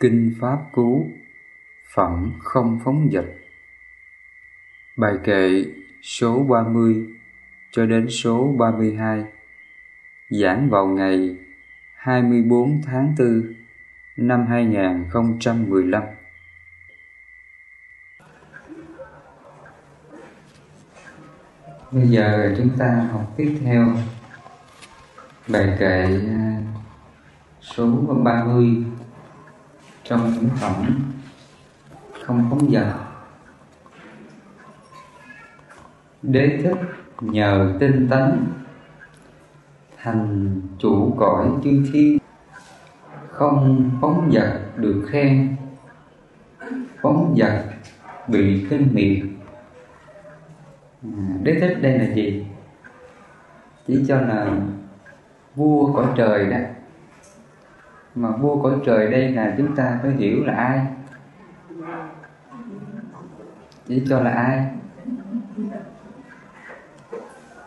Kinh Pháp Cú Phẩm không phóng Dịch. Bài kệ số 30 cho đến số 32 Giảng vào ngày 24 tháng 4 năm 2015 Bây giờ chúng ta học tiếp theo bài kệ số 30 trong những phẩm, không phóng dật đế thích nhờ tinh tấn, thành chủ cõi chư thiên. Không phóng dật được khen, phóng dật bị khinh miệt. À, đế thích đây là gì? Chỉ cho là vua cõi trời đó mà vua cõi trời đây là chúng ta phải hiểu là ai. Chỉ cho là ai?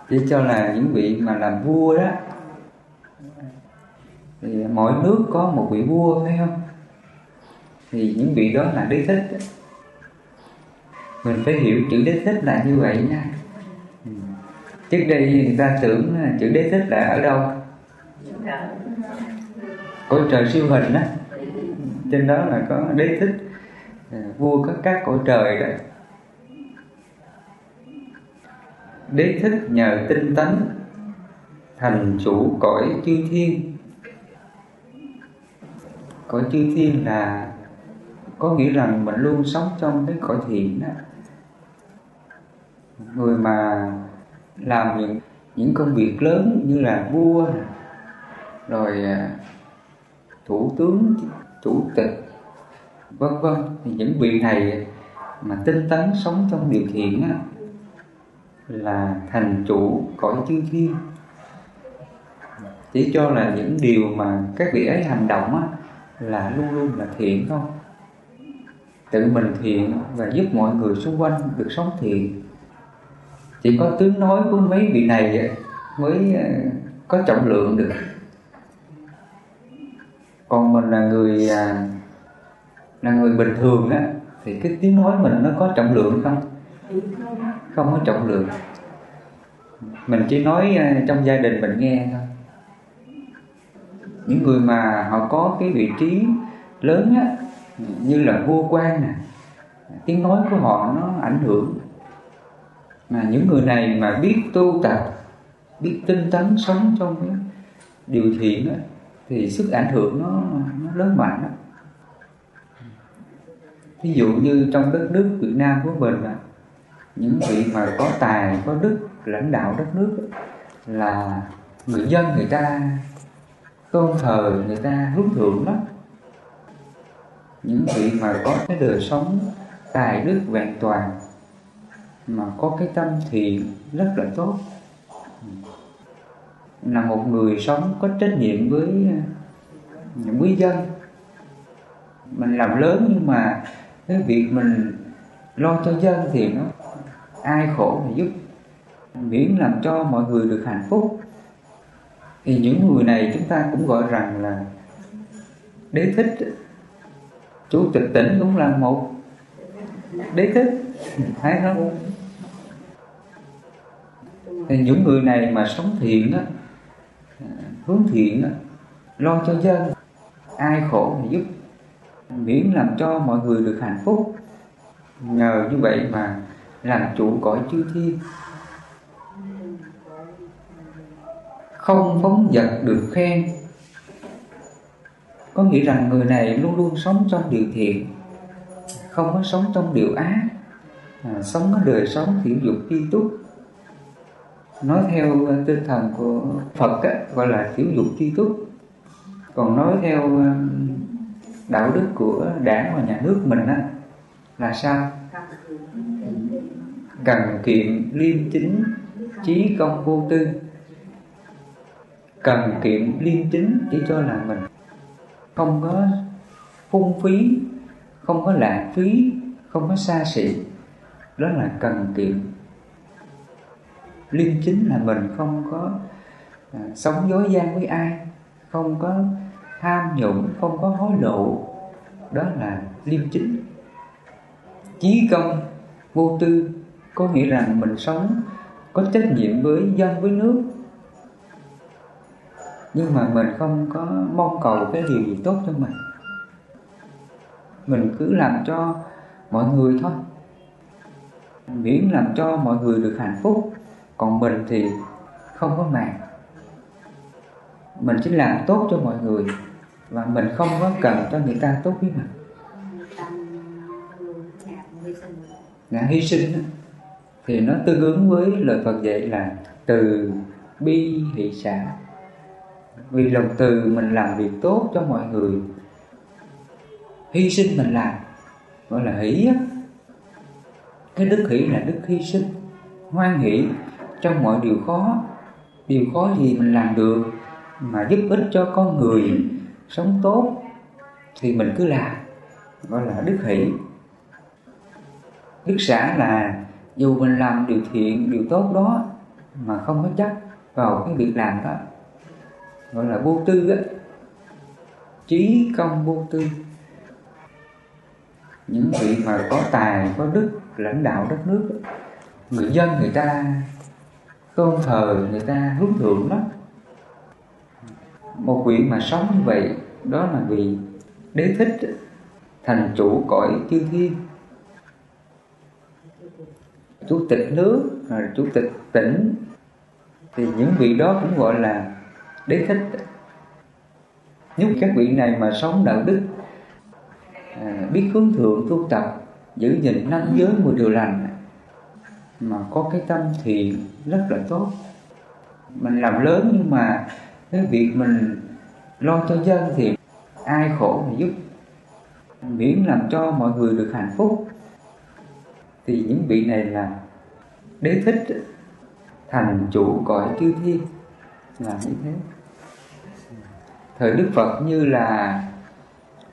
Chỉ cho là những vị mà làm vua đó. Thì mỗi nước có một vị vua, phải không? Thì những vị đó là đế thích. Mình phải hiểu chữ đế thích là như vậy nha. Ừ. Trước đây người ta tưởng chữ đế thích là ở đâu? Cõi trời siêu hình á. Trên đó là có đế thích. À, vua các các cõi trời đó đế thích nhờ tinh tấn, thành chủ cõi chư thiên. Cõi chư thiên là có nghĩa rằng mình luôn sống trong cái cõi thiện đó người mà làm những những công việc lớn như là vua rồi à, thủ tướng chủ tịch vân vân. Thì những vị này mà tinh tấn sống trong điều thiện á, là thành chủ cõi chư thiên. Chỉ cho là những điều mà các vị ấy hành động á, là luôn luôn là thiện không tự mình thiện và giúp mọi người xung quanh được sống thiện. Chỉ có tiếng nói của mấy vị này mới à, có trọng lượng được còn mình là người à, là người bình thường á thì cái tiếng nói mình nó có trọng lượng không? Không có trọng lượng. Mình chỉ nói à, trong gia đình mình nghe thôi. Những người mà họ có cái vị trí lớn á như là vua quan nè tiếng nói của họ nó ảnh hưởng. Mà những người này mà biết tu tập biết tinh tấn sống trong cái điều thiện á thì sức ảnh hưởng nó, nó lớn mạnh đó. ví dụ như trong đất nước Việt Nam của mình là những vị mà có tài có đức lãnh đạo đất nước là người dân người ta tôn thờ người ta hướng thượng lắm những vị mà có cái đời sống tài đức vẹn toàn mà có cái tâm thiện rất là tốt là một người sống có trách nhiệm với ờ, những quý dân. Mình làm lớn nhưng mà cái việc mình lo cho dân thì nó ai khổ thì giúp. Miễn làm cho mọi người được hạnh phúc. Thì những người này chúng ta cũng gọi rằng là đế thích. Chủ tịch tỉnh cũng là một đế thích. Hay không? Thì những người này mà sống thiện á hướng thiện lo cho dân. Ai khổ thì giúp. Miễn làm cho mọi người được hạnh phúc. Nhờ như vậy mà làm chủ cõi chư thiên. Không phóng dật được khen. Có nghĩa rằng người này luôn luôn sống trong điều thiện không có sống trong điều ác. À, sống cái đời sống thiểu dục tri túc nói theo tinh thần của Phật á, gọi là thiếu dục tri túc còn nói theo ờ, đạo đức của đảng và nhà nước mình á, là sao? Cần kiệm liêm chính trí công vô tư. Cần kiệm liêm chính chỉ cho là mình. Không có phung phí không có lãng phí không có xa xỉ. Đó là cần kiệm liêm chính là mình không có à, sống dối gian với ai không có tham nhũng không có hối lộ. Đó là liêm chính. Chí công vô tư có nghĩa rằng mình sống có trách nhiệm với dân với nước. Nhưng mà mình không có mong cầu cái điều gì tốt cho mình. Mình cứ làm cho mọi người thôi. Miễn làm cho mọi người được hạnh phúc còn mình thì không có màng. Mình chỉ làm tốt cho mọi người và mình không có cần cho người ta tốt với mình. Ngã hy sinh thì nó tương ứng với lời Phật dạy là từ bi hỷ xã vì lòng từ mình làm việc tốt cho mọi người, hy sinh mình làm, gọi là hỷ á. Cái đức hỷ là đức hy sinh, hoan hỷ trong mọi điều khó điều khó gì mình làm được, mà giúp ích cho con người sống tốt thì mình cứ làm, gọi là đức hỷ. Đức xã là dù mình làm điều thiện, điều tốt đó mà không có chắc vào cái việc làm đó, gọi là vô tư á trí công vô tư. Những vị mà có tài, có đức, lãnh đạo đất nước, người dân người ta tôn thờ người ta hướng thượng lắm. Một vị mà sống như vậy, đó là vì đế thích thành chủ cõi chư thiên chủ tịch nước à, chủ tịch tỉnh, thì những vị đó cũng gọi là đế thích nếu các vị này mà sống đạo đức à, biết hướng thượng tu tập, giữ gìn năm giới mười điều lành mà có cái tâm thiện rất là tốt. Mình làm lớn nhưng mà cái việc mình lo cho dân thì ai khổ thì giúp. Miễn làm cho mọi người được hạnh phúc. Thì những vị này là đế thích, thành chủ cõi chư thiên. Là như thế. Thời đức phật như là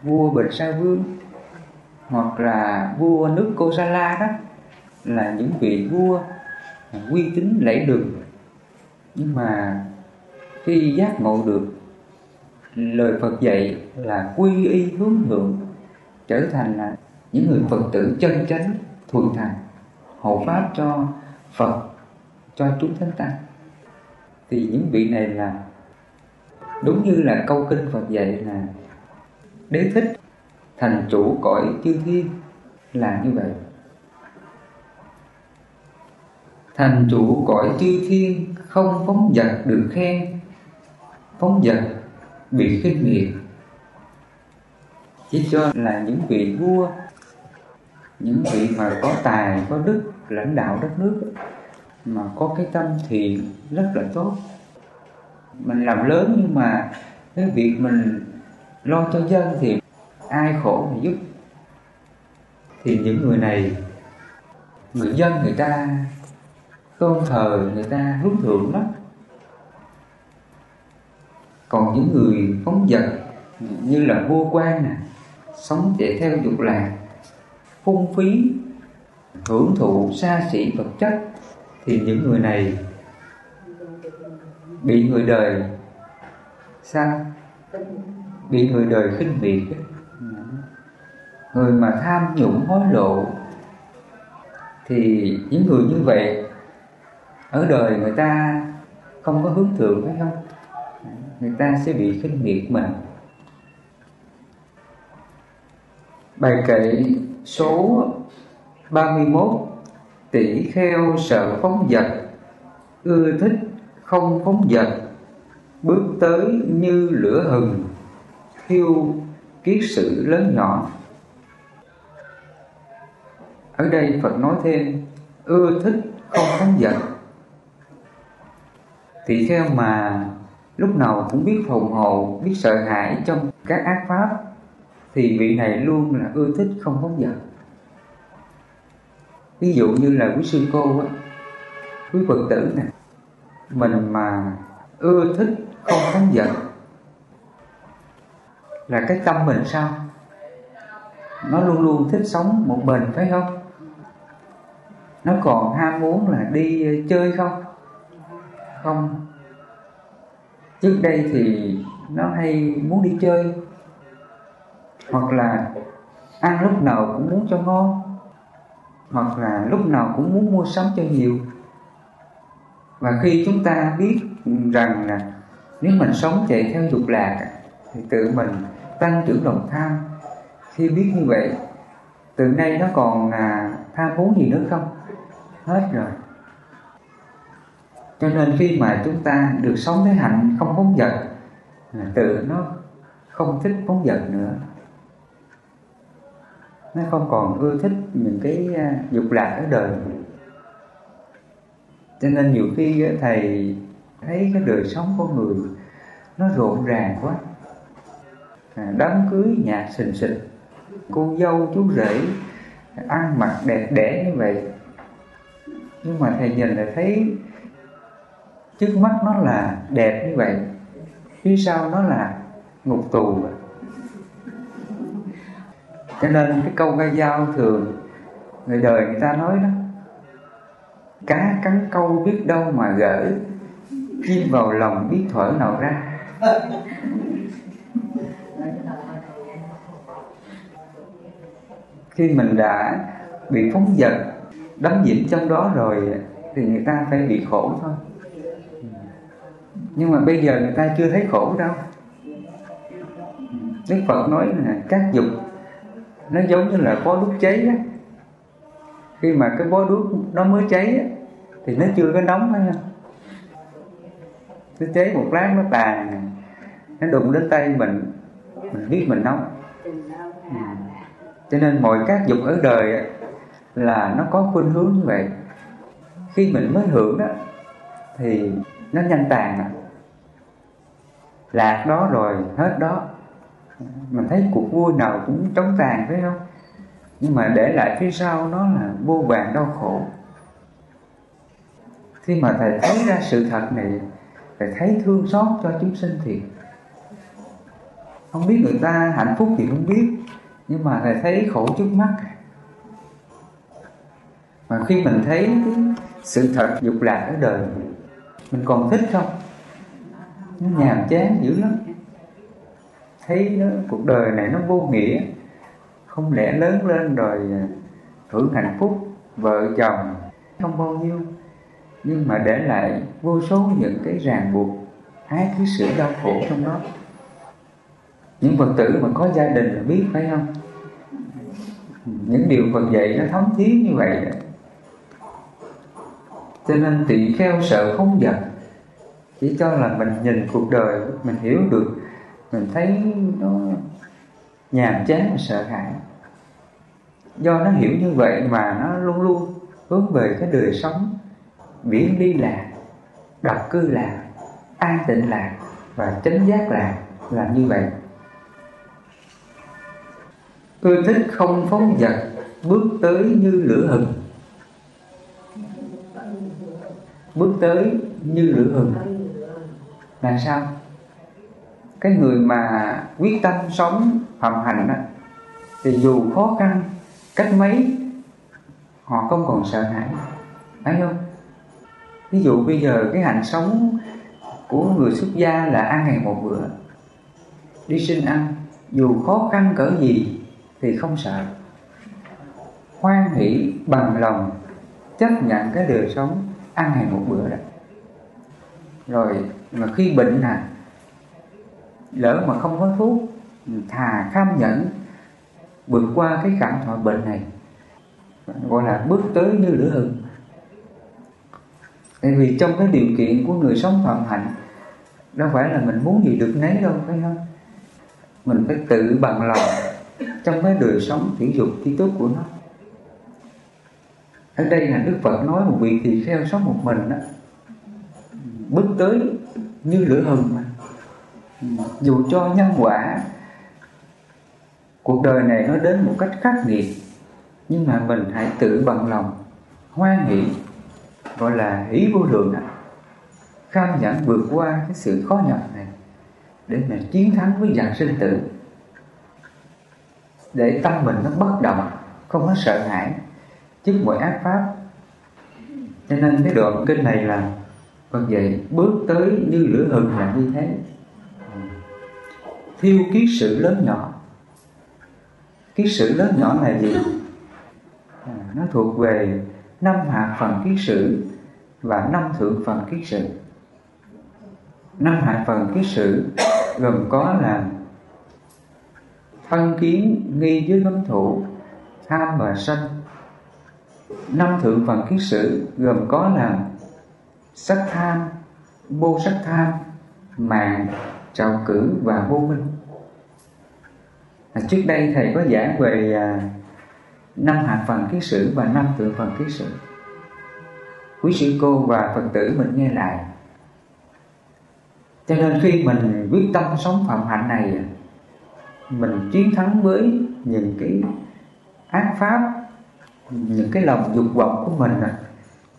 vua bình sa vương hoặc là vua nước cô sa la đó là những vị vua uy tín lẫy đường. Nhưng mà khi giác ngộ được, lời Phật dạy là quy y hướng thượng, trở thành là những người Phật tử chân chánh, thuần thành hộ pháp cho Phật, cho chúng thánh tăng. Thì những vị này là đúng như là câu kinh Phật dạy là đế thích, thành chủ cõi chư thiên, là như vậy. Thành chủ cõi chư thiên không phóng vật được khen, phóng vật bị khinh miệt. Chỉ cho là những vị vua, những vị mà có tài, có đức, lãnh đạo đất nước, mà có cái tâm thiện rất là tốt. Mình làm lớn nhưng mà cái việc mình lo cho dân thì ai khổ thì giúp. Thì những người này, người dân người ta tôn thờ người ta hướng thượng lắm còn những người phóng vật như là vua quan nè, sống chạy theo dục lạc, phung phí, hưởng thụ xa xỉ vật chất, thì những người này bị người đời sao? Bị người đời khinh miệt người mà tham nhũng hối lộ, thì những người như vậy ở đời người ta không có hướng thượng phải không? Người ta sẽ bị khinh miệt mình bài kệ số 31 tỷ kheo sợ phóng dật, ưa thích không phóng dật, bước tới như lửa hừng thiêu kiết sự lớn nhỏ. Ở đây Phật nói thêm ưa thích không phóng dật. Tỳ kheo mà lúc nào cũng biết phòng hộ biết sợ hãi trong các ác pháp, thì vị này luôn là ưa thích không phóng dật ví dụ như là quý sư cô á, quý phật tử nè, mình mà ưa thích không phóng dật là cái tâm mình sao? Nó luôn luôn thích sống một mình, phải không? Nó còn ham muốn là đi chơi không? Không? Trước đây thì nó hay muốn đi chơi hoặc là ăn lúc nào cũng muốn cho ngon hoặc là lúc nào cũng muốn mua sắm cho nhiều. Và khi chúng ta biết rằng là nếu mình sống chạy theo dục lạc thì tự mình tăng trưởng lòng tham. Khi biết như vậy từ nay nó còn à, tham muốn gì nữa không? Hết rồi cho nên khi mà chúng ta được sống thế hạnh, không phóng vật tự nó không thích phóng vật nữa. Nó không còn ưa thích những cái à, dục lạc ở đời. Cho nên nhiều khi thầy thấy cái đời sống của người nó rộn ràng quá. À, đám cưới nhạc sình sịch cô dâu, chú rể, ăn mặc đẹp đẽ như vậy. Nhưng mà thầy nhìn lại thấy trước mắt nó là đẹp như vậy, phía sau nó là ngục tù cho nên cái câu ca dao thường người đời người ta nói đó, cá cắn câu biết đâu mà gỡ, chim vào lòng biết thở nào ra. Khi mình đã bị phóng dật, đắm nhiễm trong đó rồi thì người ta phải bị khổ thôi nhưng mà bây giờ người ta chưa thấy khổ đâu. Đức Phật nói là các dục nó giống như là bó đuốc cháy á. Khi mà cái bó đuốc nó mới cháy á, thì nó chưa có nóng phải không nó cháy một lát nó tàn nó đụng đến tay mình mình biết mình nóng. Ừ. cho nên mọi các dục ở đời là nó có khuynh hướng như vậy. Khi mình mới hưởng đó thì nó nhanh tàn lạc đó rồi, hết đó. Mình thấy cuộc vui nào cũng trống tàn phải không? Nhưng mà để lại phía sau nó là vô vàng đau khổ. Khi mà thầy thấy ra sự thật này, thầy thấy thương xót cho chúng sinh thiệt không biết người ta hạnh phúc thì không biết, nhưng mà thầy thấy khổ trước mắt. Mà khi mình thấy cái sự thật dục lạc ở đời, mình còn thích không? Nó nhàm chán dữ lắm. Thấy nó, cuộc đời này nó vô nghĩa. Không lẽ lớn lên rồi à, hưởng hạnh phúc vợ chồng không bao nhiêu. Nhưng mà để lại vô số những cái ràng buộc ái cái sự đau khổ trong đó. Những phật tử mà có gia đình là biết phải không? Những điều Phật dạy nó thấm thía như vậy. Cho nên tỳ kheo sợ không giận chỉ cho là mình nhìn cuộc đời, mình hiểu được, mình thấy nó nhàm chán và sợ hãi. Do nó hiểu như vậy mà nó luôn luôn hướng về cái đời sống, biển ly lạc, độc cư lạc, an tịnh lạc và chánh giác lạc là như vậy. Ưa thích không phóng vật, bước tới như lửa hừng. Bước tới như lửa hừng là sao? Cái người mà quyết tâm sống phạm hạnh đó, thì dù khó khăn cách mấy họ không còn sợ hãi. Phải không? Ví dụ bây giờ cái hạnh sống của người xuất gia là ăn ngày một bữa đi xin ăn dù khó khăn cỡ gì thì không sợ. Hoan hỷ bằng lòng chấp nhận cái đời sống ăn ngày một bữa đó. Rồi mà khi bệnh nè lỡ mà không có thuốc, thà kham nhẫn, vượt qua cái cảm thọ bệnh này, gọi là bước tới như lửa hừng. Tại vì trong cái điều kiện của người sống phạm hạnh, đâu phải là mình muốn gì được nấy đâu, phải không? Mình phải tự bằng lòng trong cái đời sống thể dục thi túc của nó. Ở đây là Đức Phật nói một vị tỳ kheo sống một mình đó bước tới như lửa hừng. Dù cho nhân quả, cuộc đời này nó đến một cách khắc nghiệt, nhưng mà mình hãy tự bằng lòng, hoan hỷ, gọi là ý vô lượng đó kham nhẫn vượt qua cái sự khó nhọc này để mà chiến thắng với dạng sinh tử. Để tâm mình nó bất động, không có sợ hãi, trước mọi ác pháp. Cho nên cái đoạn kinh này là Phật dạy bước tới như lửa hừng là như thế. Thiêu kiết sự lớn nhỏ. Kiết sự lớn nhỏ là gì? À, nó thuộc về năm hạ phần kiết sử và năm thượng phần kiết sử năm hạ phần kiết sử gồm có là phân kiến nghi dưới cấm thủ tham và sân. Năm thượng phần kiết sử gồm có là sắc tham vô sắc tham màng trào cử và vô minh. À, trước đây thầy có giảng về à, năm hạt phần ký sử và năm tượng phần ký sử. Quý sư cô và phật tử mình nghe lại. Cho nên khi mình quyết tâm sống phạm hạnh này mình chiến thắng với những cái ác pháp những cái lòng dục vọng của mình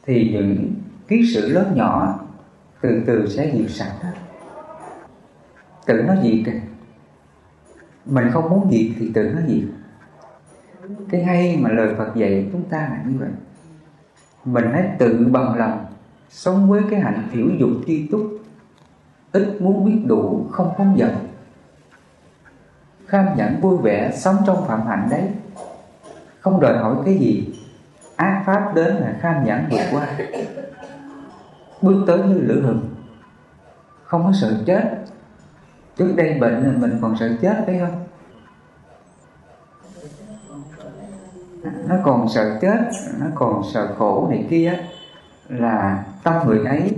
thì những ký sự lớn nhỏ, từ từ sẽ diệt sạch hết tự nó diệt kìa? Mình không muốn diệt thì tự nó diệt cái hay mà lời Phật dạy chúng ta là như vậy. Mình hãy tự bằng lòng, sống với cái hạnh thiểu dục tri túc. Ít muốn biết đủ, không phóng dật kham nhẫn vui vẻ sống trong phạm hạnh đấy. Không đòi hỏi cái gì. Ác pháp đến là kham nhẫn vượt qua bước tới như lửa hừng. Không có sợ chết. Trước đây bệnh thì mình còn sợ chết phải không? Nó còn sợ chết, nó còn sợ khổ này kia là tâm người ấy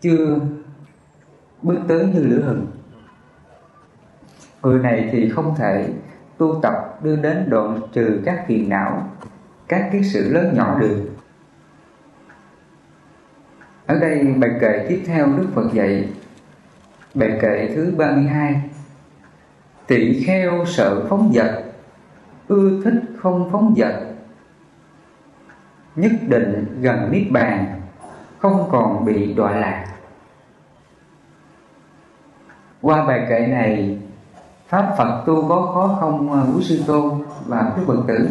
chưa bước tới như lửa hừng. Người này thì không thể tu tập đưa đến đoạn trừ các phiền não, các cái sự lớn nhỏ được ở đây bài kệ tiếp theo Đức Phật dạy, bài kệ thứ 32 tỵ kheo sợ phóng dật, Ưa thích không phóng dật. Nhất định gần Niết Bàn, Không còn bị đọa lạc. Qua bài kệ này, Pháp Phật tu có khó không à, quý sư tôn và quý Phật tử?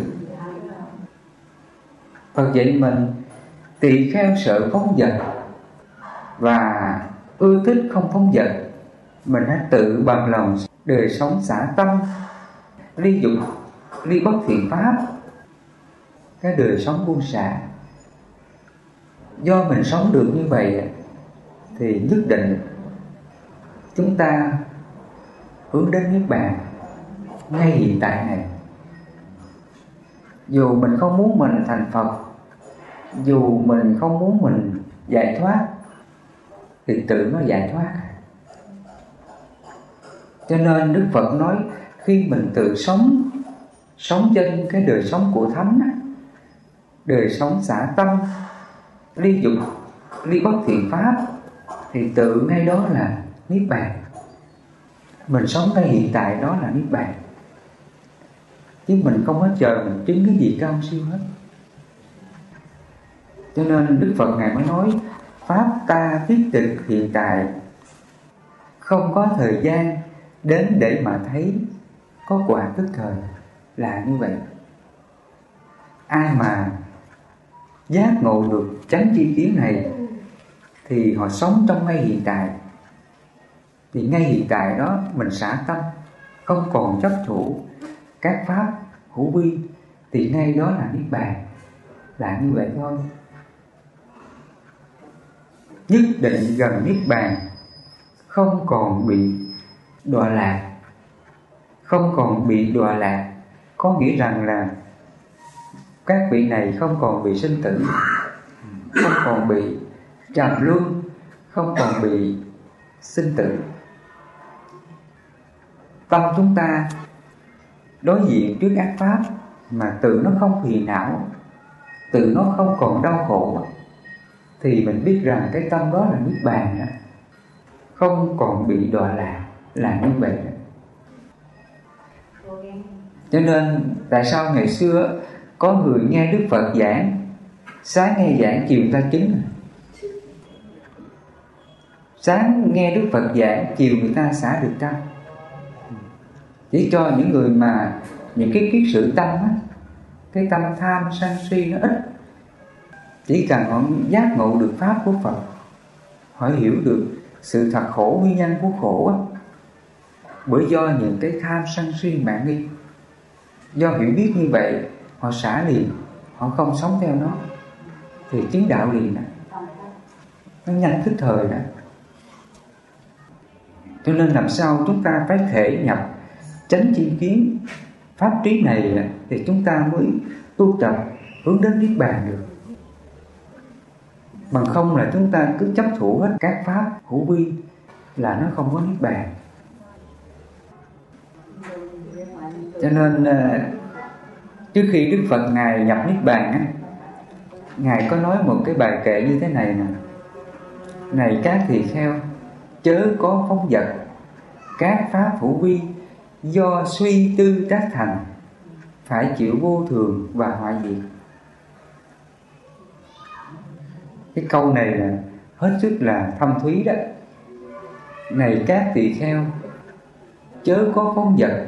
Phật dạy mình, Tỳ kheo sợ phóng dật và ưa thích không phóng dật Mình hãy tự bằng lòng đời sống xả tâm Ly dục, ly bất thiện pháp. Cái đời sống buông xả. Do mình sống được như vậy Thì nhất định Chúng ta hướng đến Niết Bàn ngay hiện tại này. Dù mình không muốn mình thành Phật dù mình không muốn mình giải thoát thì tự nó giải thoát. Cho nên Đức Phật nói, khi mình tự sống sống trên cái đời sống của thánh đời sống xả tâm, ly dục, ly bất thiện pháp, thì tự ngay đó là niết bàn. Mình sống ngay hiện tại đó là niết bàn. Chứ mình không có chờ mình chứng cái gì cao siêu hết. Cho nên đức phật ngài mới nói pháp ta thiết tịch hiện tại. Không có thời gian đến để mà thấy có quả tức thời là như vậy. Ai mà giác ngộ được tránh chi kiến này thì họ sống trong ngay hiện tại. Thì ngay hiện tại đó mình xả tâm, không còn chấp thủ các pháp hữu vi, thì ngay đó là niết bàn, là như vậy thôi nhất định gần niết bàn, không còn bị đọa lạc. Không còn bị đọa lạc, có nghĩa rằng là các vị này không còn bị sinh tử, không còn bị trầm luân, không còn bị sinh tử. Tâm chúng ta đối diện trước ác pháp mà tự nó không phiền não, tự nó không còn đau khổ thì mình biết rằng cái tâm đó là niết bàn đó. không còn bị đọa lạc là như vậy đó. cho nên, tại sao ngày xưa có người nghe Đức Phật giảng, sáng nghe giảng chiều ta chứng sáng nghe Đức Phật giảng, chiều người ta xả được tâm chỉ cho những người mà những cái kiết sự tâm á, cái tâm tham sân si nó ít chỉ cần họ giác ngộ được pháp của Phật họ hiểu được sự thật khổ nguyên nhân của khổ á. Bởi do những cái tham sân si mạng nghi. Do hiểu biết như vậy họ xả liền họ không sống theo nó. Thì chứng đạo liền nè, nó nhanh thức thời nè. cho nên làm sao chúng ta phải thể nhập tránh chi kiến pháp trí này thì chúng ta mới tu tập hướng đến niết bàn được bằng không là chúng ta cứ chấp thủ hết các pháp hữu vi là nó không có niết bàn. Cho nên ờ, trước khi đức phật ngài nhập niết bàn á, ngài có nói một cái bài kệ như thế này nè. Này các tỳ kheo, chớ có phóng vật các pháp hữu vi do suy tư tác thành, phải chịu vô thường và hoại diệt. Cái câu này là hết sức là thâm thúy đó. Này các tỳ kheo, chớ có phóng vật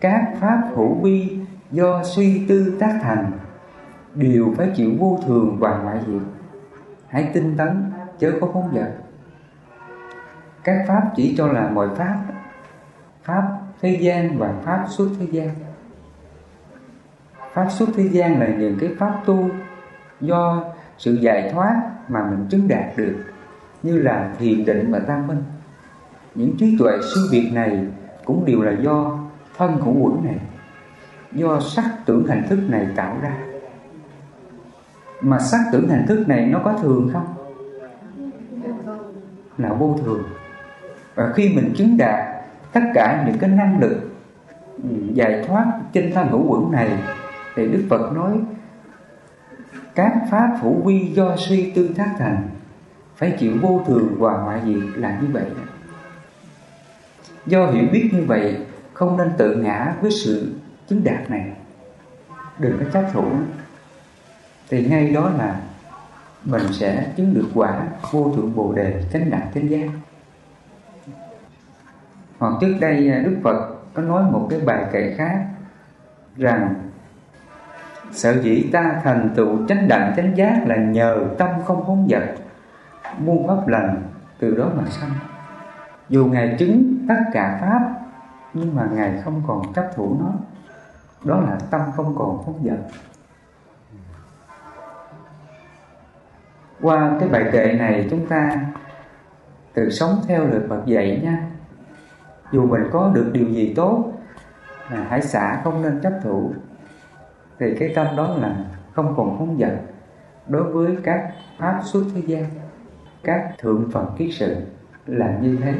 các pháp hữu vi do suy tư tác thành, đều phải chịu vô thường và ngoại diệt. Hãy tinh tấn, chớ có phóng vật các pháp chỉ cho là mọi pháp pháp thế gian và pháp xuất thế gian. Pháp xuất thế gian là những cái pháp tu do sự giải thoát mà mình chứng đạt được, như là thiền định và tam minh. Những trí tuệ siêu việt này cũng đều là do thân khổ quẩn này, do sắc tưởng hành thức này tạo ra. Mà sắc tưởng hành thức này nó có thường không? Là vô thường. Và khi mình chứng đạt tất cả những cái năng lực ừ, giải thoát trên thân hữu quẩn này, thì đức phật nói các pháp phủ quy do suy tư thác thành, phải chịu vô thường và ngoại diệt là như vậy. Do hiểu biết như vậy, không nên tự ngã với sự chứng đạt này. Đừng có chấp thủ. Thì ngay đó là mình sẽ chứng được quả vô thượng bồ đề chánh đẳng chánh giác. Hoặc trước đây à, đức phật có nói một cái bài kệ khác rằng Sở dĩ ta thành tựu chánh đẳng, chánh giác là nhờ tâm không phóng vật Muôn pháp lành từ đó mà sanh. Dù Ngài chứng tất cả Pháp, Nhưng mà Ngài không còn chấp thủ nó. Đó là tâm không còn phóng vật Qua cái bài kệ này, chúng ta Tự sống theo lời Phật dạy nha. Dù mình có được điều gì tốt là Hãy xả không nên chấp thủ thì cái tâm đó là không còn phóng dật đối với các pháp suốt thế gian, các thượng phật kiết sự là như thế.